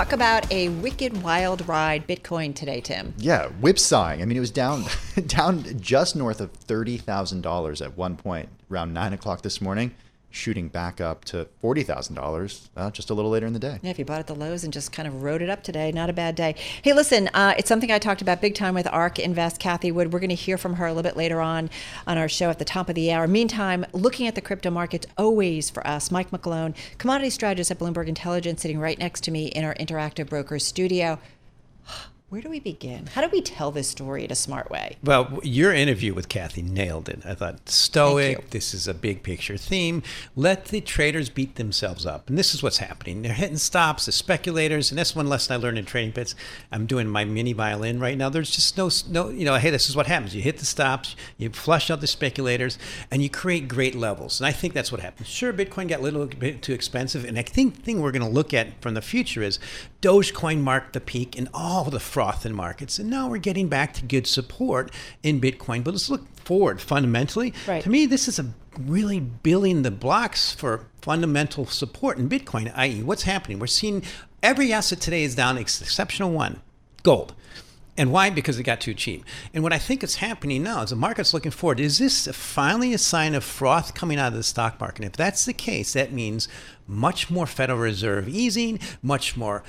Talk about a wicked wild ride Bitcoin today, Tim. Yeah, whipsawing. I mean, it was down down just north of thirty thousand dollars at one point around nine o'clock this morning shooting back up to $40,000 uh, just a little later in the day. Yeah, if you bought at the lows and just kind of rode it up today, not a bad day. Hey, listen, uh, it's something I talked about big time with ARK Invest, Cathie Wood. We're going to hear from her a little bit later on on our show at the top of the hour. Meantime, looking at the crypto markets always for us, Mike McGlone, commodity strategist at Bloomberg Intelligence, sitting right next to me in our Interactive Brokers studio. Where do we begin? How do we tell this story in a smart way? Well, your interview with Cathie nailed it. I thought stoic. This is a big picture theme. Let the traders beat themselves up, and this is what's happening. They're hitting stops. The speculators, and that's one lesson I learned in trading pits. I'm doing my mini violin right now. There's just no, no, you know, hey, this is what happens. You hit the stops, you flush out the speculators, and you create great levels. And I think that's what happened. Sure, Bitcoin got a little bit too expensive, and I think the thing we're going to look at from the future is Dogecoin marked the peak, and all the froth in markets. And now we're getting back to good support in Bitcoin. But let's look forward fundamentally. Right. To me, this is a really building the blocks for fundamental support in Bitcoin, i.e., what's happening? We're seeing every asset today is down, exceptional one gold. And why? Because it got too cheap. And what I think is happening now is the market's looking forward. Is this finally a sign of froth coming out of the stock market? And If that's the case, that means much more Federal Reserve easing, much more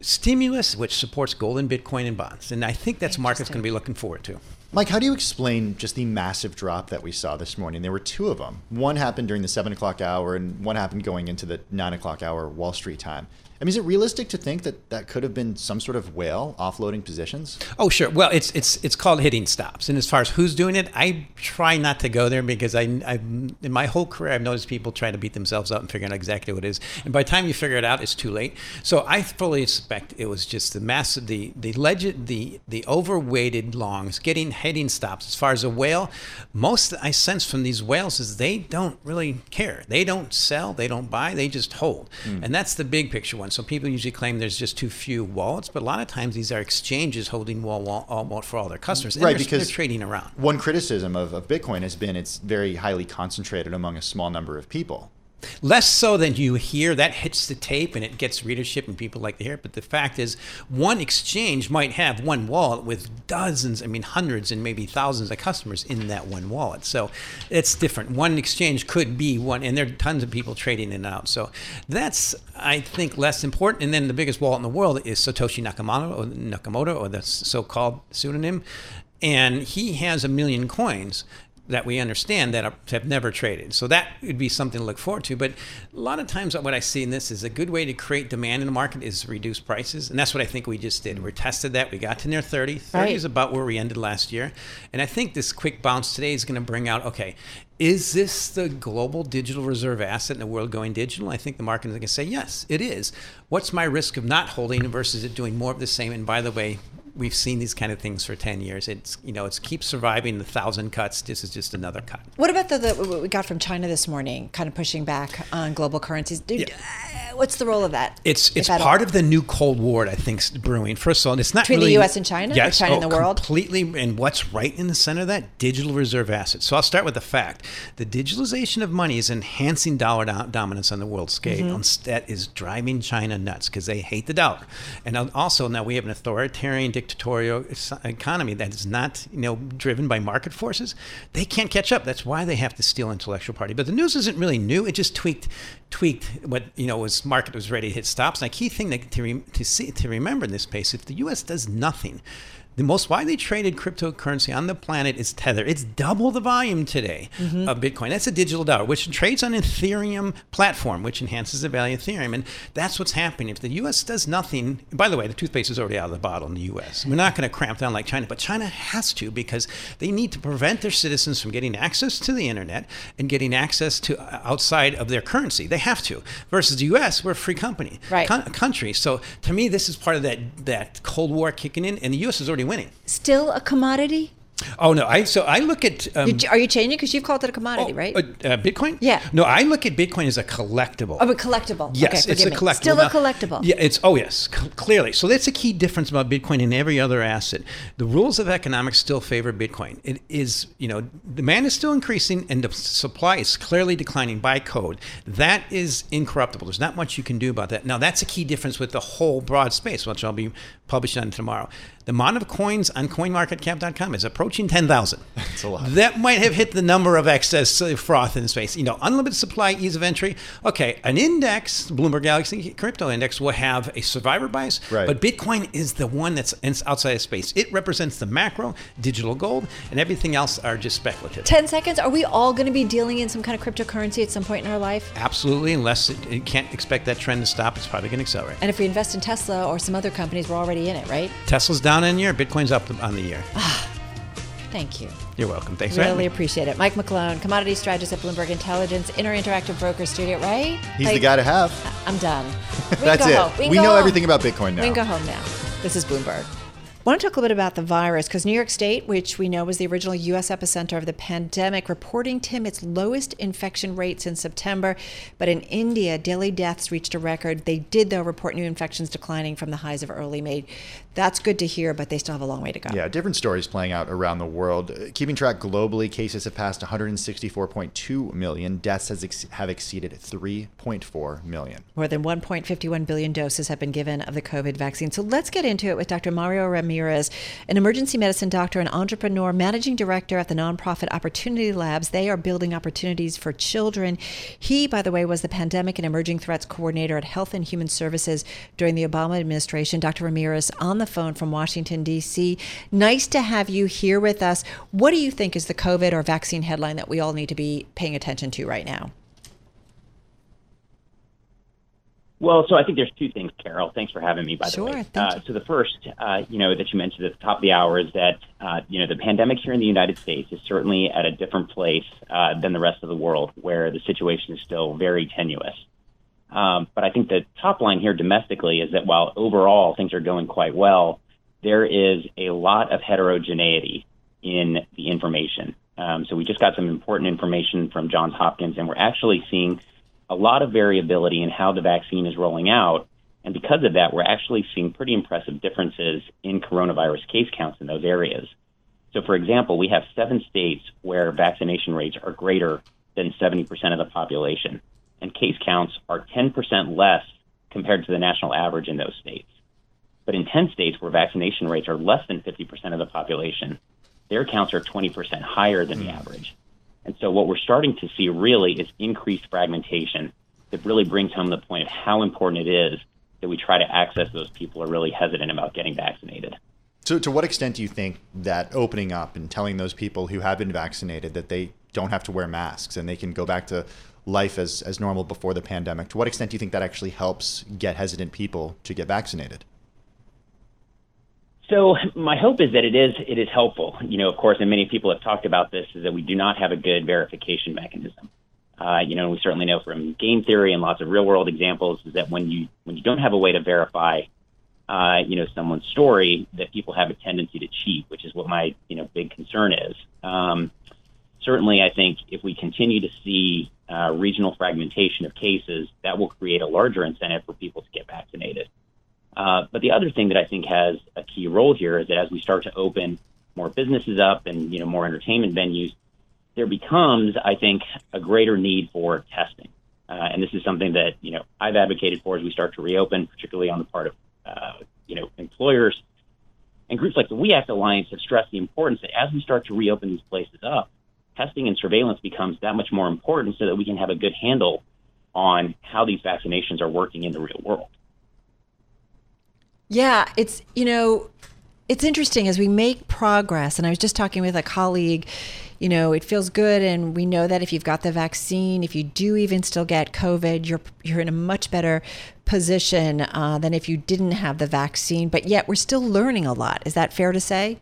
stimulus, which supports gold and Bitcoin and bonds. And I think that's market's going to be looking forward to. Mike, how do you explain just the massive drop that we saw this morning? There were two of them. One happened during the seven o'clock hour, and one happened going into the nine o'clock hour Wall Street time. I mean, is it realistic to think that that could have been some sort of whale offloading positions? Oh, sure. Well, it's it's it's called hitting stops. And as far as who's doing it, I try not to go there because I, I in my whole career I've noticed people trying to beat themselves up and figure out exactly what it is. And by the time you figure it out, it's too late. So I fully expect it was just the massive, the the legend, the the overweighted longs getting hitting stops. As far as a whale, most I sense from these whales is they don't really care. They don't sell. They don't buy. They just hold. Mm. And that's the big picture one. So people usually claim there's just too few wallets, but a lot of times these are exchanges holding wall, uh, wall, wall for all their customers. right, they're, because they're trading around. One criticism of, of Bitcoin has been it's very highly concentrated among a small number of people. Less so than you hear. That hits the tape and it gets readership and people like to hear it. But the fact is, one exchange might have one wallet with dozens, I mean, hundreds and maybe thousands of customers in that one wallet. So it's different. One exchange could be one, and there are tons of people trading in and out. So that's, I think, less important. And then the biggest wallet in the world is Satoshi Nakamoto, or Nakamoto, or the so called pseudonym. And he has a million coins that we understand that are, have never traded. So that would be something to look forward to. But a lot of times, what I see in this is a good way to create demand in the market is reduce prices, and that's what I think we just did. We tested that. We got to near 30. 30 right. is about where we ended last year, and I think this quick bounce today is going to bring out okay. Is this the global digital reserve asset in the world going digital? I think the market is going to say yes, it is. What's my risk of not holding versus it doing more of the same? And by the way, we've seen these kind of things for 10 years. It's, you know, it's keeps surviving the thousand cuts. This is just another cut. What about the, the what we got from China this morning, kind of pushing back on global currencies? yeah. Uh, What's the role of that? It's it's part of the new Cold War, I think, brewing. First of all, it's not between really, the U.S. and China, yes, China oh, and the world, completely. And what's right in the center of that? Digital reserve assets. So I'll start with the fact: the digitalization of money is enhancing dollar do- dominance on the world scale. Mm-hmm. That is driving China nuts because they hate the dollar. And also now we have an authoritarian, dictatorial economy that is not, you know, driven by market forces, they can't catch up. That's why they have to steal intellectual property. But the news isn't really new. It just tweaked tweaked what you know was market was ready to hit stops. And a key thing to to see to remember in this space, if the U.S. does nothing the most widely traded cryptocurrency on the planet is Tether. It's double the volume today Mm-hmm. of Bitcoin. That's a digital dollar, which trades on Ethereum platform, which enhances the value of Ethereum. And that's what's happening. If the U.S. does nothing, by the way, the toothpaste is already out of the bottle in the U.S. We're not going to cramp down like China, but China has to because they need to prevent their citizens from getting access to the internet and getting access to uh, outside of their currency. They have to. Versus the U.S., we're a free company, Right. Con- country. So to me, this is part of that that Cold War kicking in, and the U.S. is already winning. Still a commodity? Oh no! I so I look at um, you- are you changing? Because you've called it a commodity, right? uh, uh, Bitcoin. Yeah. No, I look at Bitcoin as a collectible. oh, a collectible. Yes, okay, it's a collectible. Still a Now- collectible. Yeah, it's oh yes, c- clearly. So that's a key difference about Bitcoin and every other asset. The rules of economics still favor Bitcoin. It is, you know, demand is still increasing and the supply is clearly declining by code. That is incorruptible. There's not much you can do about that. Now that's a key difference with the whole broad space, which I'll be publishing on tomorrow. The amount of coins on CoinMarketCap.com is approaching ten thousand. That's a lot. That might have hit the number of excess uh, froth in space. You know, unlimited supply, ease of entry. Okay, an index, Bloomberg Galaxy Crypto Index, will have a survivor bias, Right. but Bitcoin is the one that's outside of space. It represents the macro, digital gold, and everything else are just speculative. 10 seconds. Are we all going to be dealing in some kind of cryptocurrency at some point in our life? Absolutely, unless it, you can't expect that trend to stop, it's probably going to accelerate. And if we invest in Tesla or some other companies, we're already in it, right? Tesla's down in a year, Bitcoin's up on the year. Ah, thank you. You're welcome. Thanks for Really me. appreciate it. Mike McGlone, commodity strategist at Bloomberg Intelligence, Inter Interactive Broker Studio, right? He's Like, the guy to have. I'm done. We That's go it. home. We, can know home. everything about Bitcoin now. We can go home now. This is Bloomberg. Want to talk a little bit about the virus because New York State, which we know was the original U.S. epicenter of the pandemic, reporting, Tim, its lowest infection rates since September. But in India, daily deaths reached a record. They did, though, report new infections declining from the highs of early May. That's good to hear, but they still have a long way to go. Yeah, different stories playing out around the world. Keeping track globally, cases have passed 164.2 million. Deaths has ex- have exceeded 3.4 million. More than 1.51 billion doses have been given of the COVID vaccine. So let's get into it with Dr. Mario Ramirez, an emergency medicine doctor and entrepreneur, managing director at the nonprofit Opportunity Labs. They are building opportunities for children. He, by the way, was the pandemic and emerging threats coordinator at Health and Human Services during the Obama administration. Dr. Ramirez on the phone from Washington, D.C. Nice to have you here with us. What do you think is the COVID or vaccine headline that we all need to be paying attention to right now? Well, so I think there's two things, Carol. Thanks for having me, by Sure, the way. uh. So the first, uh, you know, that you mentioned at the top of the hour is that, uh, you know, the pandemic here in the United States is certainly at a different place uh, than the rest of the world, where the situation is still very tenuous. Um, but I think the top line here domestically is that while overall things are going quite well, there is a lot of heterogeneity in the information. Um, so we just got some important information from Johns Hopkins, and we're actually seeing a lot of variability in how the vaccine is rolling out. And because of that, we're actually seeing pretty impressive differences in coronavirus case counts in those areas. So, for example, we have seven states where vaccination rates are greater than 70% of the population, and case counts are 10% less compared to the national average in those states. But in 10 states where vaccination rates are less than 50% of the population, their counts are 20% higher than the hmm. average. And so what we're starting to see really is increased fragmentation that really brings home the point of how important it is that we try to access those people who are really hesitant about getting vaccinated. So, to what extent do you think that opening up and telling those people who have been vaccinated that they don't have to wear masks and they can go back to life as, as normal before the pandemic, to what extent do you think that actually helps get hesitant people to get vaccinated? So my hope is that it is it is helpful. You know, of course, and many people have talked about this is that we do not have a good verification mechanism. Uh, you know, we certainly know from game theory and lots of real world examples is that when you when you don't have a way to verify, uh, you know, someone's story, that people have a tendency to cheat, which is what my you know big concern is. Um, certainly, I think if we continue to see uh, regional fragmentation of cases, that will create a larger incentive for people to get vaccinated. Uh, but the other thing that I think has a key role here is that as we start to open more businesses up and you know more entertainment venues, there becomes, I think, a greater need for testing. Uh, and this is something that you know I've advocated for as we start to reopen, particularly on the part of uh, you know employers and groups like the We Act Alliance have stressed the importance that as we start to reopen these places up, testing and surveillance becomes that much more important so that we can have a good handle on how these vaccinations are working in the real world. Yeah, it's you know, it's interesting as we make progress, and I was just talking with a colleague. You know, it feels good, and we know that if you've got the vaccine, if you do even still get COVID, you're you're in a much better position uh, than if you didn't have the vaccine. But yet, we're still learning a lot. Is that fair to say?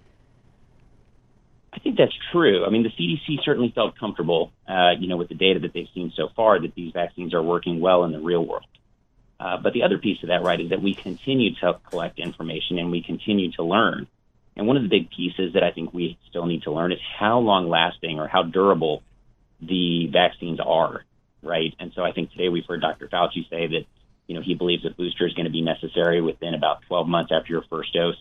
I think that's true. I mean, the CDC certainly felt comfortable, uh, you know, with the data that they've seen so far that these vaccines are working well in the real world. Uh, but the other piece of that, right, is that we continue to collect information and we continue to learn. And one of the big pieces that I think we still need to learn is how long lasting or how durable the vaccines are, right? And so I think today we've heard Dr. Fauci say that, you know, he believes a booster is going to be necessary within about 12 months after your first dose.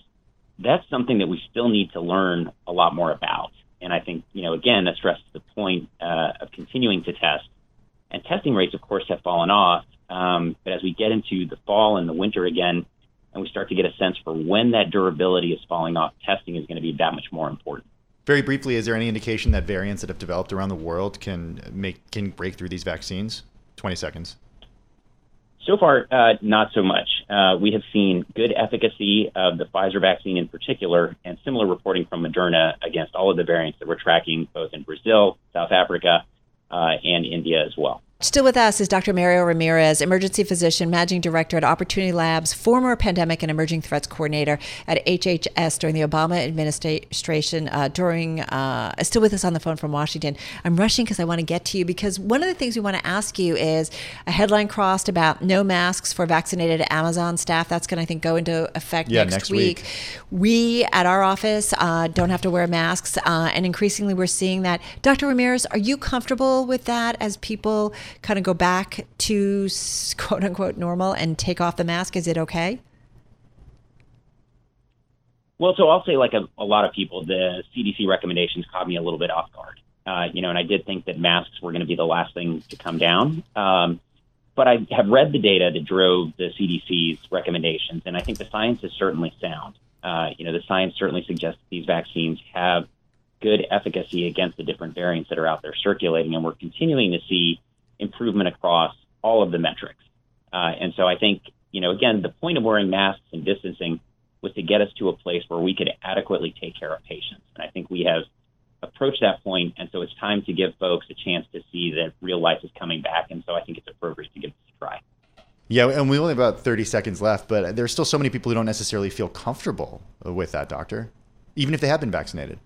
That's something that we still need to learn a lot more about. And I think, you know, again, that stresses the point uh, of continuing to test. And testing rates, of course, have fallen off um, but as we get into the fall and the winter again, and we start to get a sense for when that durability is falling off, testing is going to be that much more important. Very briefly, is there any indication that variants that have developed around the world can make can break through these vaccines? Twenty seconds. So far, uh, not so much. Uh, we have seen good efficacy of the Pfizer vaccine in particular, and similar reporting from Moderna against all of the variants that we're tracking, both in Brazil, South Africa, uh, and India as well. Still with us is Dr. Mario Ramirez, emergency physician, managing director at Opportunity Labs, former pandemic and emerging threats coordinator at HHS during the Obama administration. Uh, during uh, still with us on the phone from Washington. I'm rushing because I want to get to you because one of the things we want to ask you is a headline crossed about no masks for vaccinated Amazon staff. That's going to I think go into effect yeah, next, next week. week. We at our office uh, don't have to wear masks, uh, and increasingly we're seeing that. Dr. Ramirez, are you comfortable with that as people? Kind of go back to quote unquote normal and take off the mask? Is it okay? Well, so I'll say, like a, a lot of people, the CDC recommendations caught me a little bit off guard. Uh, you know, and I did think that masks were going to be the last thing to come down. Um, but I have read the data that drove the CDC's recommendations, and I think the science is certainly sound. Uh, you know, the science certainly suggests these vaccines have good efficacy against the different variants that are out there circulating, and we're continuing to see improvement across all of the metrics. Uh, and so I think, you know, again, the point of wearing masks and distancing was to get us to a place where we could adequately take care of patients. And I think we have approached that point, and so it's time to give folks a chance to see that real life is coming back. And so I think it's appropriate to give this a try. Yeah, and we only have about 30 seconds left, but there's still so many people who don't necessarily feel comfortable with that, doctor, even if they have been vaccinated.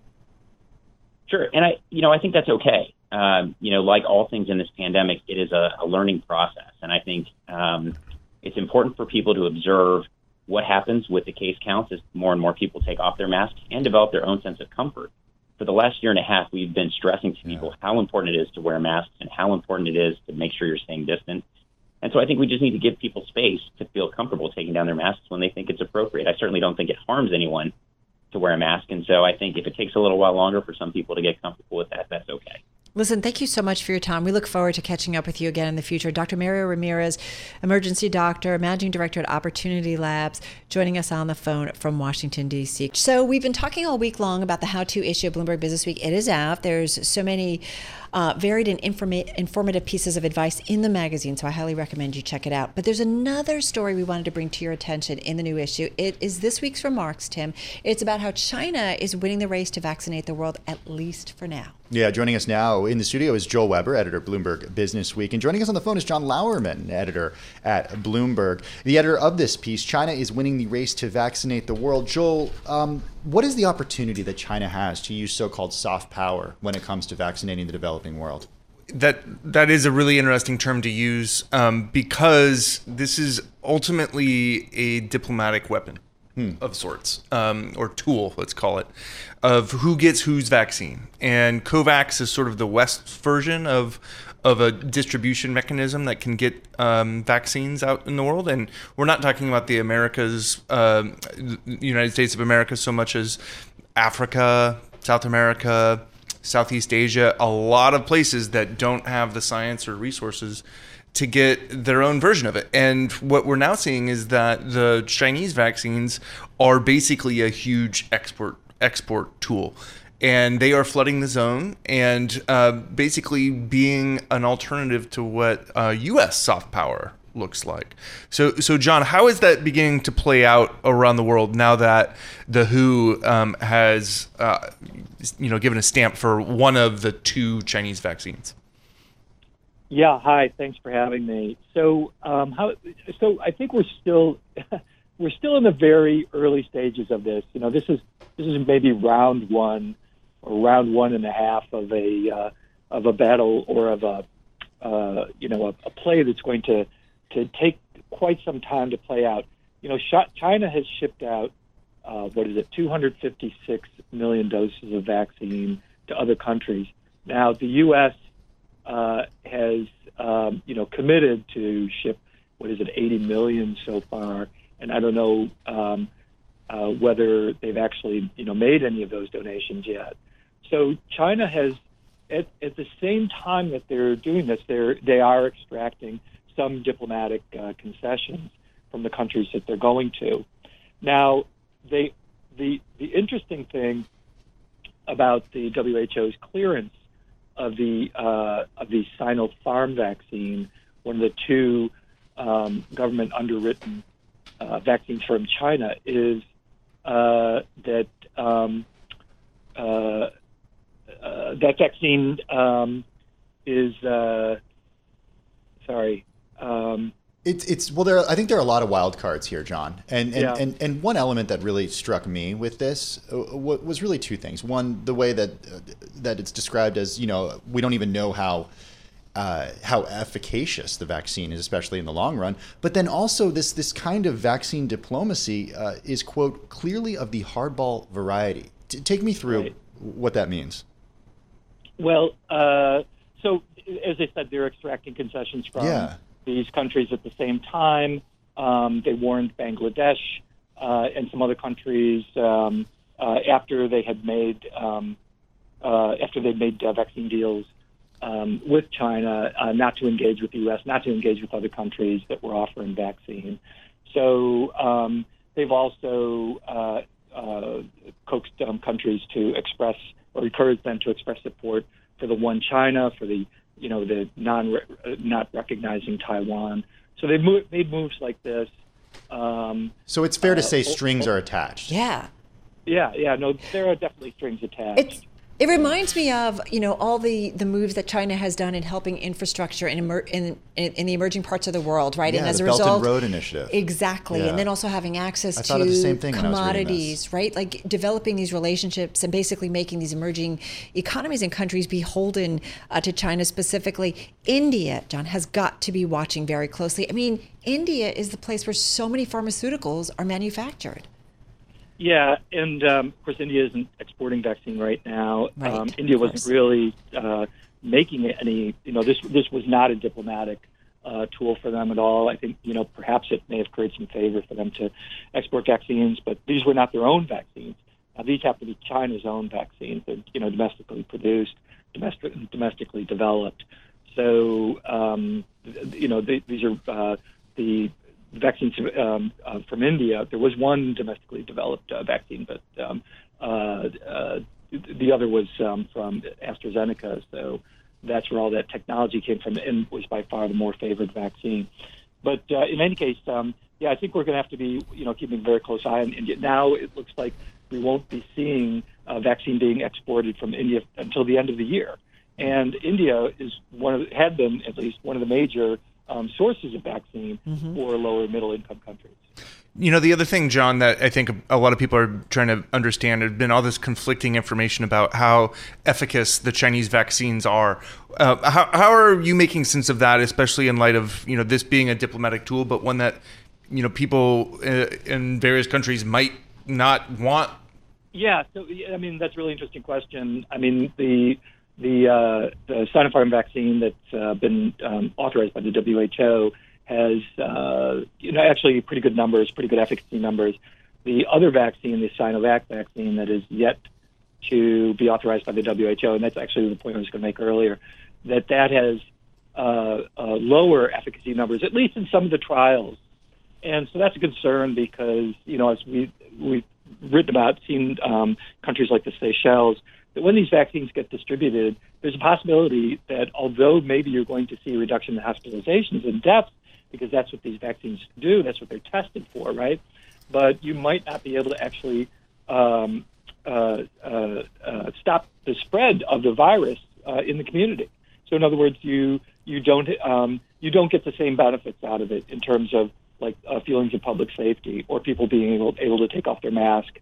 Sure, and I, you know, I think that's okay um, you know, like all things in this pandemic, it is a, a learning process. And I think um, it's important for people to observe what happens with the case counts as more and more people take off their masks and develop their own sense of comfort. For the last year and a half, we've been stressing to people how important it is to wear masks and how important it is to make sure you're staying distant. And so I think we just need to give people space to feel comfortable taking down their masks when they think it's appropriate. I certainly don't think it harms anyone to wear a mask. And so I think if it takes a little while longer for some people to get comfortable with that, that's okay. Listen, thank you so much for your time. We look forward to catching up with you again in the future. Dr. Mario Ramirez, emergency doctor, managing director at Opportunity Labs, joining us on the phone from Washington, D.C. So, we've been talking all week long about the how to issue of Bloomberg Business Week. It is out. There's so many uh, varied and informa- informative pieces of advice in the magazine, so I highly recommend you check it out. But there's another story we wanted to bring to your attention in the new issue. It is this week's remarks, Tim. It's about how China is winning the race to vaccinate the world, at least for now. Yeah, joining us now in the studio is Joel Weber, editor Bloomberg Business Week, and joining us on the phone is John Lauerman, editor at Bloomberg. The editor of this piece, China is winning the race to vaccinate the world. Joel, um, what is the opportunity that China has to use so-called soft power when it comes to vaccinating the developing world? That that is a really interesting term to use um, because this is ultimately a diplomatic weapon hmm. of sorts, um, or tool, let's call it, of who gets whose vaccine. And COVAX is sort of the West version of of a distribution mechanism that can get um, vaccines out in the world. And we're not talking about the Americas, uh, United States of America, so much as Africa, South America, Southeast Asia, a lot of places that don't have the science or resources to get their own version of it. And what we're now seeing is that the Chinese vaccines are basically a huge export export tool. And they are flooding the zone and uh, basically being an alternative to what uh, U.S. soft power looks like. So, so John, how is that beginning to play out around the world now that the WHO um, has, uh, you know, given a stamp for one of the two Chinese vaccines? Yeah, hi. Thanks for having me. So, um, how? So, I think we're still we're still in the very early stages of this. You know, this is this is maybe round one or round one and a half of a uh, of a battle or of a uh, you know a, a play that's going to to take quite some time to play out. You know, China has shipped out uh, what is it, 256 million doses of vaccine to other countries. Now, the U.S uh, has um, you know committed to ship what is it 80 million so far, and I don't know um, uh, whether they've actually you know made any of those donations yet. So China has at, at the same time that they're doing this, they're they are extracting some diplomatic uh, concessions from the countries that they're going to. Now, they the the interesting thing about the WHO's clearance of the uh, of the Sinopharm vaccine, one of the two um, government underwritten uh, vaccines from China, is uh, that um, uh, uh, that vaccine um, is uh, sorry. Um, it's it's well there I think there are a lot of wild cards here, John. And and, Yeah. and, and one element that really struck me with this uh, was really two things. One, the way that uh, that it's described as you know we don't even know how. Uh, how efficacious the vaccine is, especially in the long run, but then also this this kind of vaccine diplomacy uh, is quote clearly of the hardball variety. T- take me through Right. what that means. Well, uh, so as I said, they're extracting concessions from Yeah. these countries at the same time. Um, they warned Bangladesh uh, and some other countries um, uh, after they had made um, uh, after they made vaccine deals um, with China uh, not to engage with the U.S., not to engage with other countries that were offering vaccine. So um, they've also uh, uh, coaxed um, countries to express or encouraged them to express support for the one China, for the you know the non uh, not recognizing Taiwan. So they've mo- made moves like this. Um, So it's fair to Uh, say oh, strings oh. are attached. Yeah. yeah, yeah, no, there are definitely strings attached. It's it reminds me of you know all the the moves that China has done in helping infrastructure in emer- in, in in the emerging parts of the world, right? Yeah, and as the a Belt and Road Initiative. exactly, Yeah. and then also having access I to the same thing when I was reading this. commodities, right? Like developing these relationships and basically making these emerging economies and countries beholden uh, to China specifically. India, John, has got to be watching very closely. I mean, India is the place where so many pharmaceuticals are manufactured. Yeah, and um, of course, India isn't exporting vaccine right now. Right, um, India wasn't really uh, making it any. You know, this this was not a diplomatic uh, tool for them at all. I think you know perhaps it may have created some favor for them to export vaccines, but these were not their own vaccines. Now, these happen to be China's own vaccines. They're you know domestically produced, domestic, domestically developed. So um, you know th- these are uh, the vaccines um, uh, from India. There was one domestically developed uh, vaccine, but um, uh, uh, the other was um, from AstraZeneca. So that's where all that technology came from, and was by far the more favored vaccine. But uh, in any case, um, yeah, I think we're going to have to be, you know, keeping a very close eye on India. Now it looks like we won't be seeing a vaccine being exported from India until the end of the year. And India is one of had been at least one of the major um, sources of vaccine for lower middle income countries. You know, the other thing, John, that I think a lot of people are trying to understand, there's been all this conflicting information about how efficacious the Chinese vaccines are. Uh, how, how are you making sense of that, especially in light of you know this being a diplomatic tool, but one that you know people uh, in various countries might not want? Yeah, so I mean that's a really interesting question. I mean the the uh, the Sinopharm vaccine that's uh, been um, authorized by the WHO has uh, you know actually pretty good numbers, pretty good efficacy numbers. The other vaccine, the Sinovac vaccine, that is yet to be authorized by the WHO, and that's actually the point I was going to make earlier, that that has uh, uh, lower efficacy numbers, at least in some of the trials. And so that's a concern because, you know, as we, we've written about, seen um, countries like the Seychelles, that when these vaccines get distributed, there's a possibility that although maybe you're going to see a reduction in hospitalizations and deaths because that's what these vaccines do. That's what they're tested for, right? But you might not be able to actually um, uh, uh, uh, stop the spread of the virus uh, in the community. So, in other words, you you don't um, you don't get the same benefits out of it in terms of like uh, feelings of public safety or people being able able to take off their mask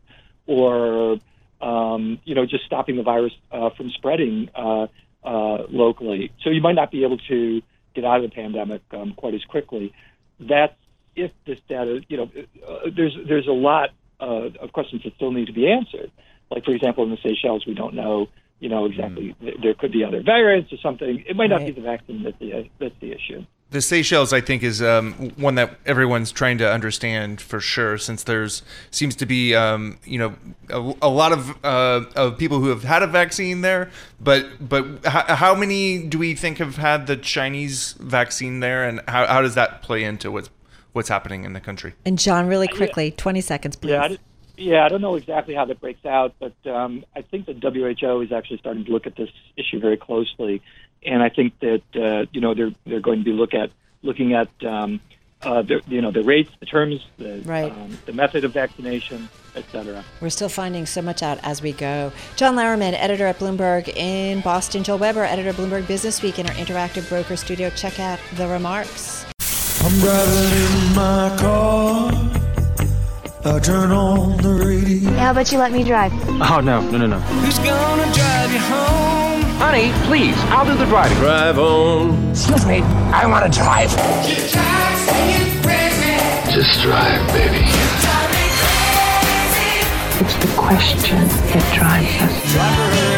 or um, you know just stopping the virus uh, from spreading uh, uh, locally. So you might not be able to get out of the pandemic um, quite as quickly. That's if this data, you know, uh, there's there's a lot uh, of questions that still need to be answered. Like for example, in the Seychelles, we don't know, you know, exactly. Mm. There could be other variants or something. It might not be the vaccine that's the that's the issue. The Seychelles, I think, is um, one that everyone's trying to understand for sure, since there's seems to be, um, you know, a, a lot of uh, of people who have had a vaccine there. But but how, how many do we think have had the Chinese vaccine there, and how, how does that play into what's what's happening in the country? And John, really quickly, 20 seconds, please. Yeah, I, yeah, I don't know exactly how that breaks out, but um, I think the WHO is actually starting to look at this issue very closely, and I think that uh, you know they're they're going to be look at looking at um, uh, the you know the rates, the terms, the Right. um, the method of vaccination, etc. We're still finding so much out as we go. John Lauerman, editor at Bloomberg in Boston. Joel Weber, editor of Bloomberg Business Week in our interactive broker studio. Check out the remarks. I turn on the radio. How about you let me drive? Oh, no, no, no, no. Who's gonna drive you home? Honey, please, I'll do the driving. Drive on. Excuse me, I want to drive. Just drive, baby. It's the question that drives us.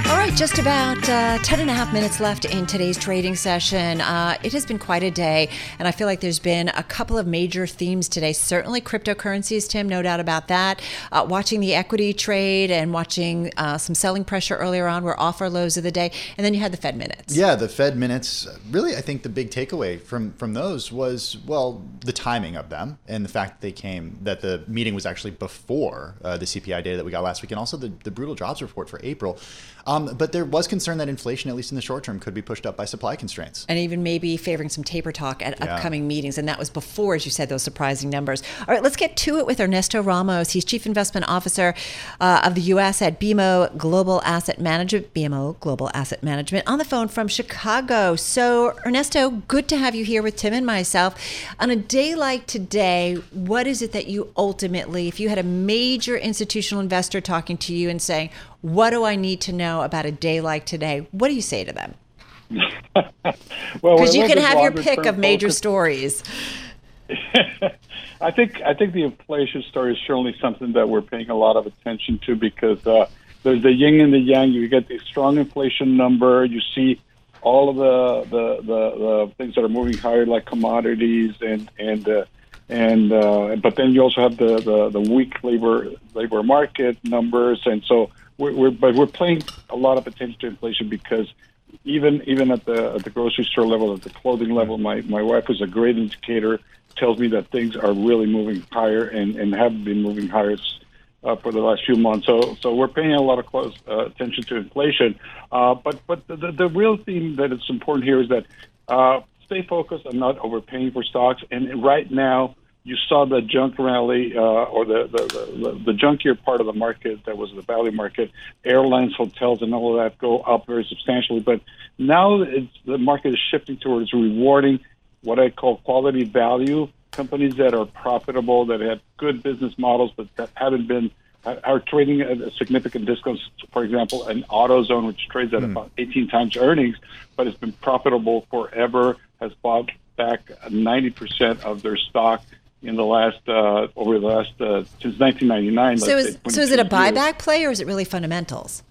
Just about uh, 10 and a half minutes left in today's trading session. Uh, it has been quite a day, and I feel like there's been a couple of major themes today. Certainly cryptocurrencies, Tim, no doubt about that. Uh, watching the equity trade and watching uh, some selling pressure earlier on were off our lows of the day. And then you had the Fed minutes. Yeah, the Fed minutes. Really, I think the big takeaway from from those was well the timing of them and the fact that they came that the meeting was actually before uh, the CPI data that we got last week and also the, the brutal jobs report for April. Um, but there was concern that inflation, at least in the short term, could be pushed up by supply constraints. and even maybe favoring some taper talk at Yeah. upcoming meetings. And that was before, as you said, those surprising numbers. All right, let's get to it with Ernesto Ramos. He's Chief Investment Officer uh, of the U.S. at BMO Global Asset Management, BMO Global Asset Management, on the phone from Chicago. So, Ernesto, good to have you here with Tim and myself. On a day like today, what is it that you ultimately, if you had a major institutional investor talking to you and saying, what do I need to know about a day like today? What do you say to them? Well, Because you can have your pick of major focused. stories. I think I think the inflation story is certainly something that we're paying a lot of attention to because uh, there's the yin and the yang. You get the strong inflation number. You see all of the the, the, the things that are moving higher, like commodities and and uh, and uh, but then you also have the, the, the weak labor labor market numbers, and so we're, we're but we're paying a lot of attention to inflation because even even at the at the grocery store level, at the clothing level, my my wife is a great indicator. Tells me that things are really moving higher and and have been moving higher uh, for the last few months. So so we're paying a lot of close uh, attention to inflation. Uh, but but the, the the real theme that is important here is that uh, stay focused on not overpaying for stocks. And right now, you saw the junk rally uh, or the, the, the, the junkier part of the market that was the value market, airlines, hotels, and all of that go up very substantially. But now it's, the market is shifting towards rewarding what I call quality value companies that are profitable, that have good business models, but that haven't been are trading at a significant discounts. For example, an AutoZone, which trades at about 18 times earnings, but has been profitable forever, has bought back 90% of their stock in the last uh, over the last uh, since 1999. So is, so is it a 22 years. buyback play or is it really fundamentals?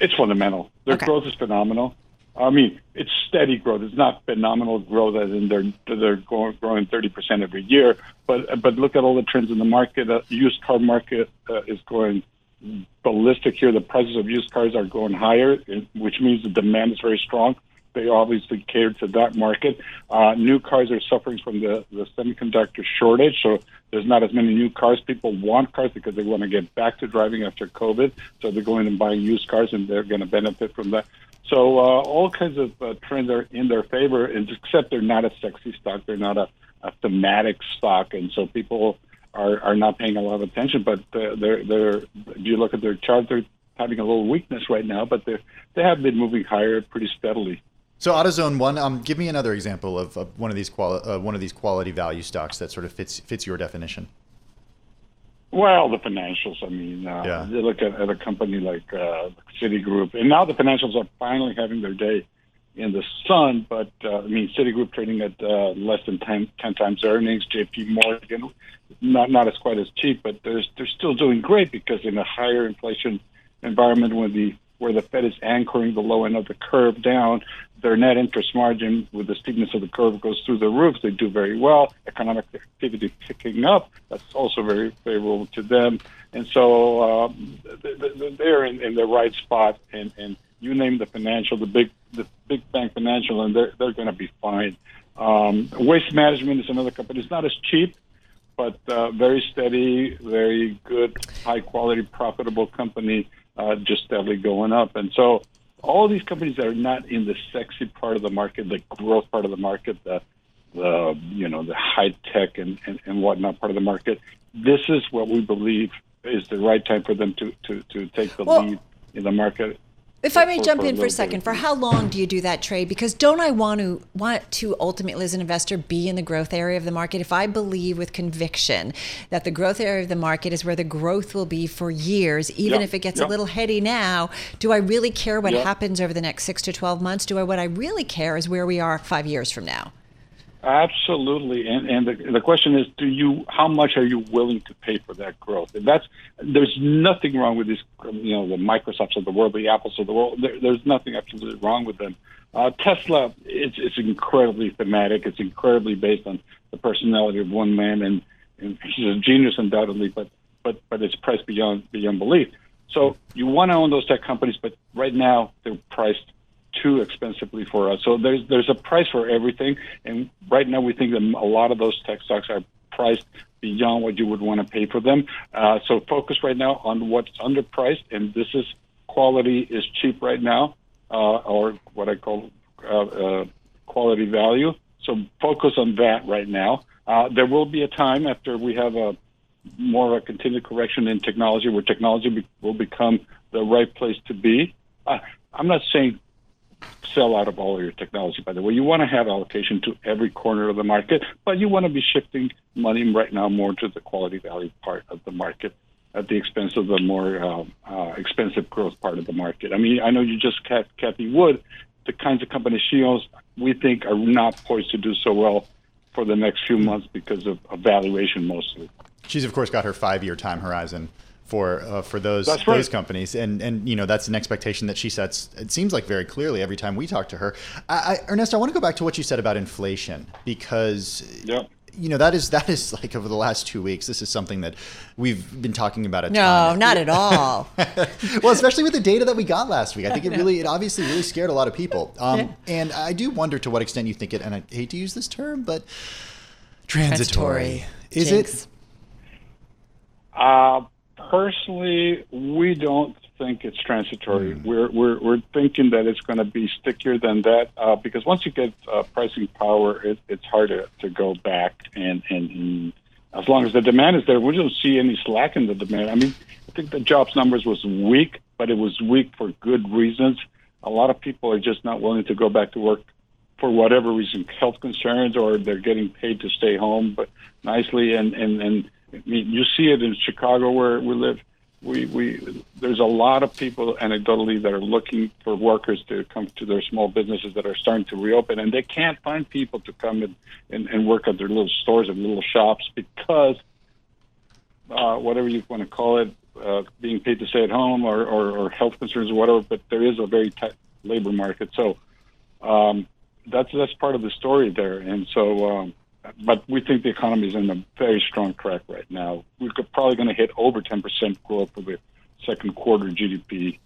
It's fundamental. Their Okay. growth is phenomenal. I mean, it's steady growth. It's not phenomenal growth as in they're they're growing 30% every year. But but look at all the trends in the market. The used car market uh, is going ballistic here. The prices of used cars are going higher, which means the demand is very strong. They obviously cater to that market. Uh, new cars are suffering from the, the semiconductor shortage, so there's not as many new cars. People want cars because they want to get back to driving after COVID, so they're going and buying used cars, and they're going to benefit from that. So uh, all kinds of uh, trends are in their favor, except they're not a sexy stock, they're not a, a thematic stock, and so people are, are not paying a lot of attention. But uh, they're they're if you look at their chart, they're having a little weakness right now, but they they have been moving higher pretty steadily. So AutoZone one, um, give me another example of, of one of these quali- uh, one of these quality value stocks that sort of fits fits your definition. Well, the financials. I mean, uh, Yeah. you look at, at a company like uh, Citigroup, and now the financials are finally having their day in the sun. But uh, I mean, Citigroup trading at uh, less than 10, 10 times earnings. J.P. Morgan, not not as quite as cheap, but they're they're still doing great because in a higher inflation environment, when the where the Fed is anchoring the low end of the curve down, their net interest margin with the steepness of the curve goes through the roof. They do very well. Economic activity picking up. That's also very favorable to them. And so um, th- th- they're in, in the right spot. And, and you name the financial, the big the big bank financial, and they're they're going to be fine. Um, Waste Management is another company. It's not as cheap, but uh, very steady, very good, high quality, profitable company, uh, just steadily going up. And so all these companies that are not in the sexy part of the market, the growth part of the market, the the you know the high tech and, and, and whatnot part of the market, this is what we believe is the right time for them to to, to take the Well- lead in the market. If I may jump in for a second, for how long do you do that trade? Because don't I want to want to ultimately, as an investor, be in the growth area of the market? If I believe with conviction that the growth area of the market is where the growth will be for years, even Yeah, if it gets yeah. a little heady now, do I really care what Yeah. happens over the next six to twelve months? Do I what I really care is where we are five years from now? Absolutely, and and the, the question is, do you how much are you willing to pay for that growth? And that's there's nothing wrong with these, you know, the Microsofts of the world, the Apples of the world. There, there's nothing absolutely wrong with them. Uh, Tesla, it's it's incredibly thematic. It's incredibly based on the personality of one man, and, and he's a genius undoubtedly, but but but it's priced beyond beyond belief. So you want to own those tech companies, but right now they're priced too expensively for us. So there's there's a price for everything, and right now we think that a lot of those tech stocks are priced beyond what you would want to pay for them. Uh, so focus right now on what's underpriced, and this is quality is cheap right now, uh, or what I call uh, uh, quality value. So focus on that right now. Uh, there will be a time after we have a more of a continued correction in technology where technology be, will become the right place to be. Uh, I'm not saying sell out of all of your technology, by the way. You want to have allocation to every corner of the market, but you want to be shifting money right now more to the quality value part of the market at the expense of the more uh, uh, expensive growth part of the market. I mean, I know you just Kath- Cathie Wood, the kinds of companies she owns, we think are not poised to do so well for the next few months because of valuation mostly. She's of course got her five year time horizon for uh, for those right. those companies, and and you know that's an expectation that she sets. It seems like very clearly every time we talk to her. I, I, Ernesto, I want to go back to what you said about inflation because. Yep. You know that is that is like over the last two weeks. This is something that we've been talking about a No, ton. not at all. well, especially with the data that we got last week, I think it really, it obviously really scared a lot of people. Um, And I do wonder to what extent you think it, and I hate to use this term, but transitory. Transitory. Is Jinx. it? Uh, personally, we don't think it's transitory. We're, we're, we're thinking that it's going to be stickier than that uh, because once you get uh, pricing power, it, it's harder to go back. And, and, and as long as the demand is there, we don't see any slack in the demand. I mean, I think the jobs numbers was weak, but it was weak for good reasons. A lot of people are just not willing to go back to work for whatever reason, health concerns, or they're getting paid to stay home, but nicely. And and and I mean, you see it in Chicago where we live. We we there's a lot of people anecdotally that are looking for workers to come to their small businesses that are starting to reopen, and they can't find people to come and and, and work at their little stores and little shops because uh, whatever you want to call it, uh, being paid to stay at home or, or, or health concerns or whatever. But there is a very tight labor market, so um, that's that's part of the story there. And so, um, but we think the economy is in a very strong track right now. We're probably going to hit over 10% growth for the second quarter GDP.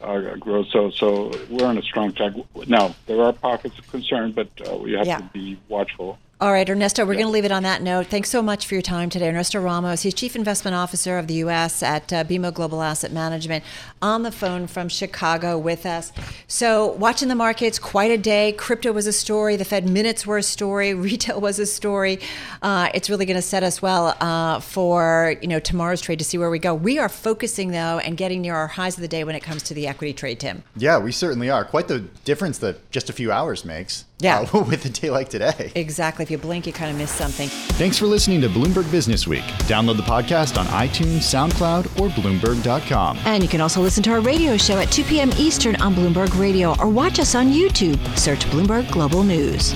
uh, growth. So, so we're on a strong track. Now, there are pockets of concern, but uh, we have Yeah. to be watchful. All right, Ernesto, we're going to leave it on that note. Thanks so much for your time today. Ernesto Ramos, he's Chief Investment Officer of the U.S. at uh, BMO Global Asset Management, on the phone from Chicago with us. So, watching the markets, quite a day. Crypto was a story, the Fed minutes were a story, retail was a story. Uh, it's really going to set us well uh, for you know tomorrow's trade to see where we go. We are focusing, though, and getting near our highs of the day when it comes to the equity trade, Tim. Yeah, we certainly are. Quite the difference that just a few hours makes. Yeah. uh, with a day like today. Exactly. If you blink, you kind of miss something. Thanks for listening to Bloomberg Business Week. Download the podcast on iTunes, SoundCloud, or Bloomberg.com. And you can also listen to our radio show at 2 p.m. Eastern on Bloomberg Radio or watch us on YouTube. Search Bloomberg Global News.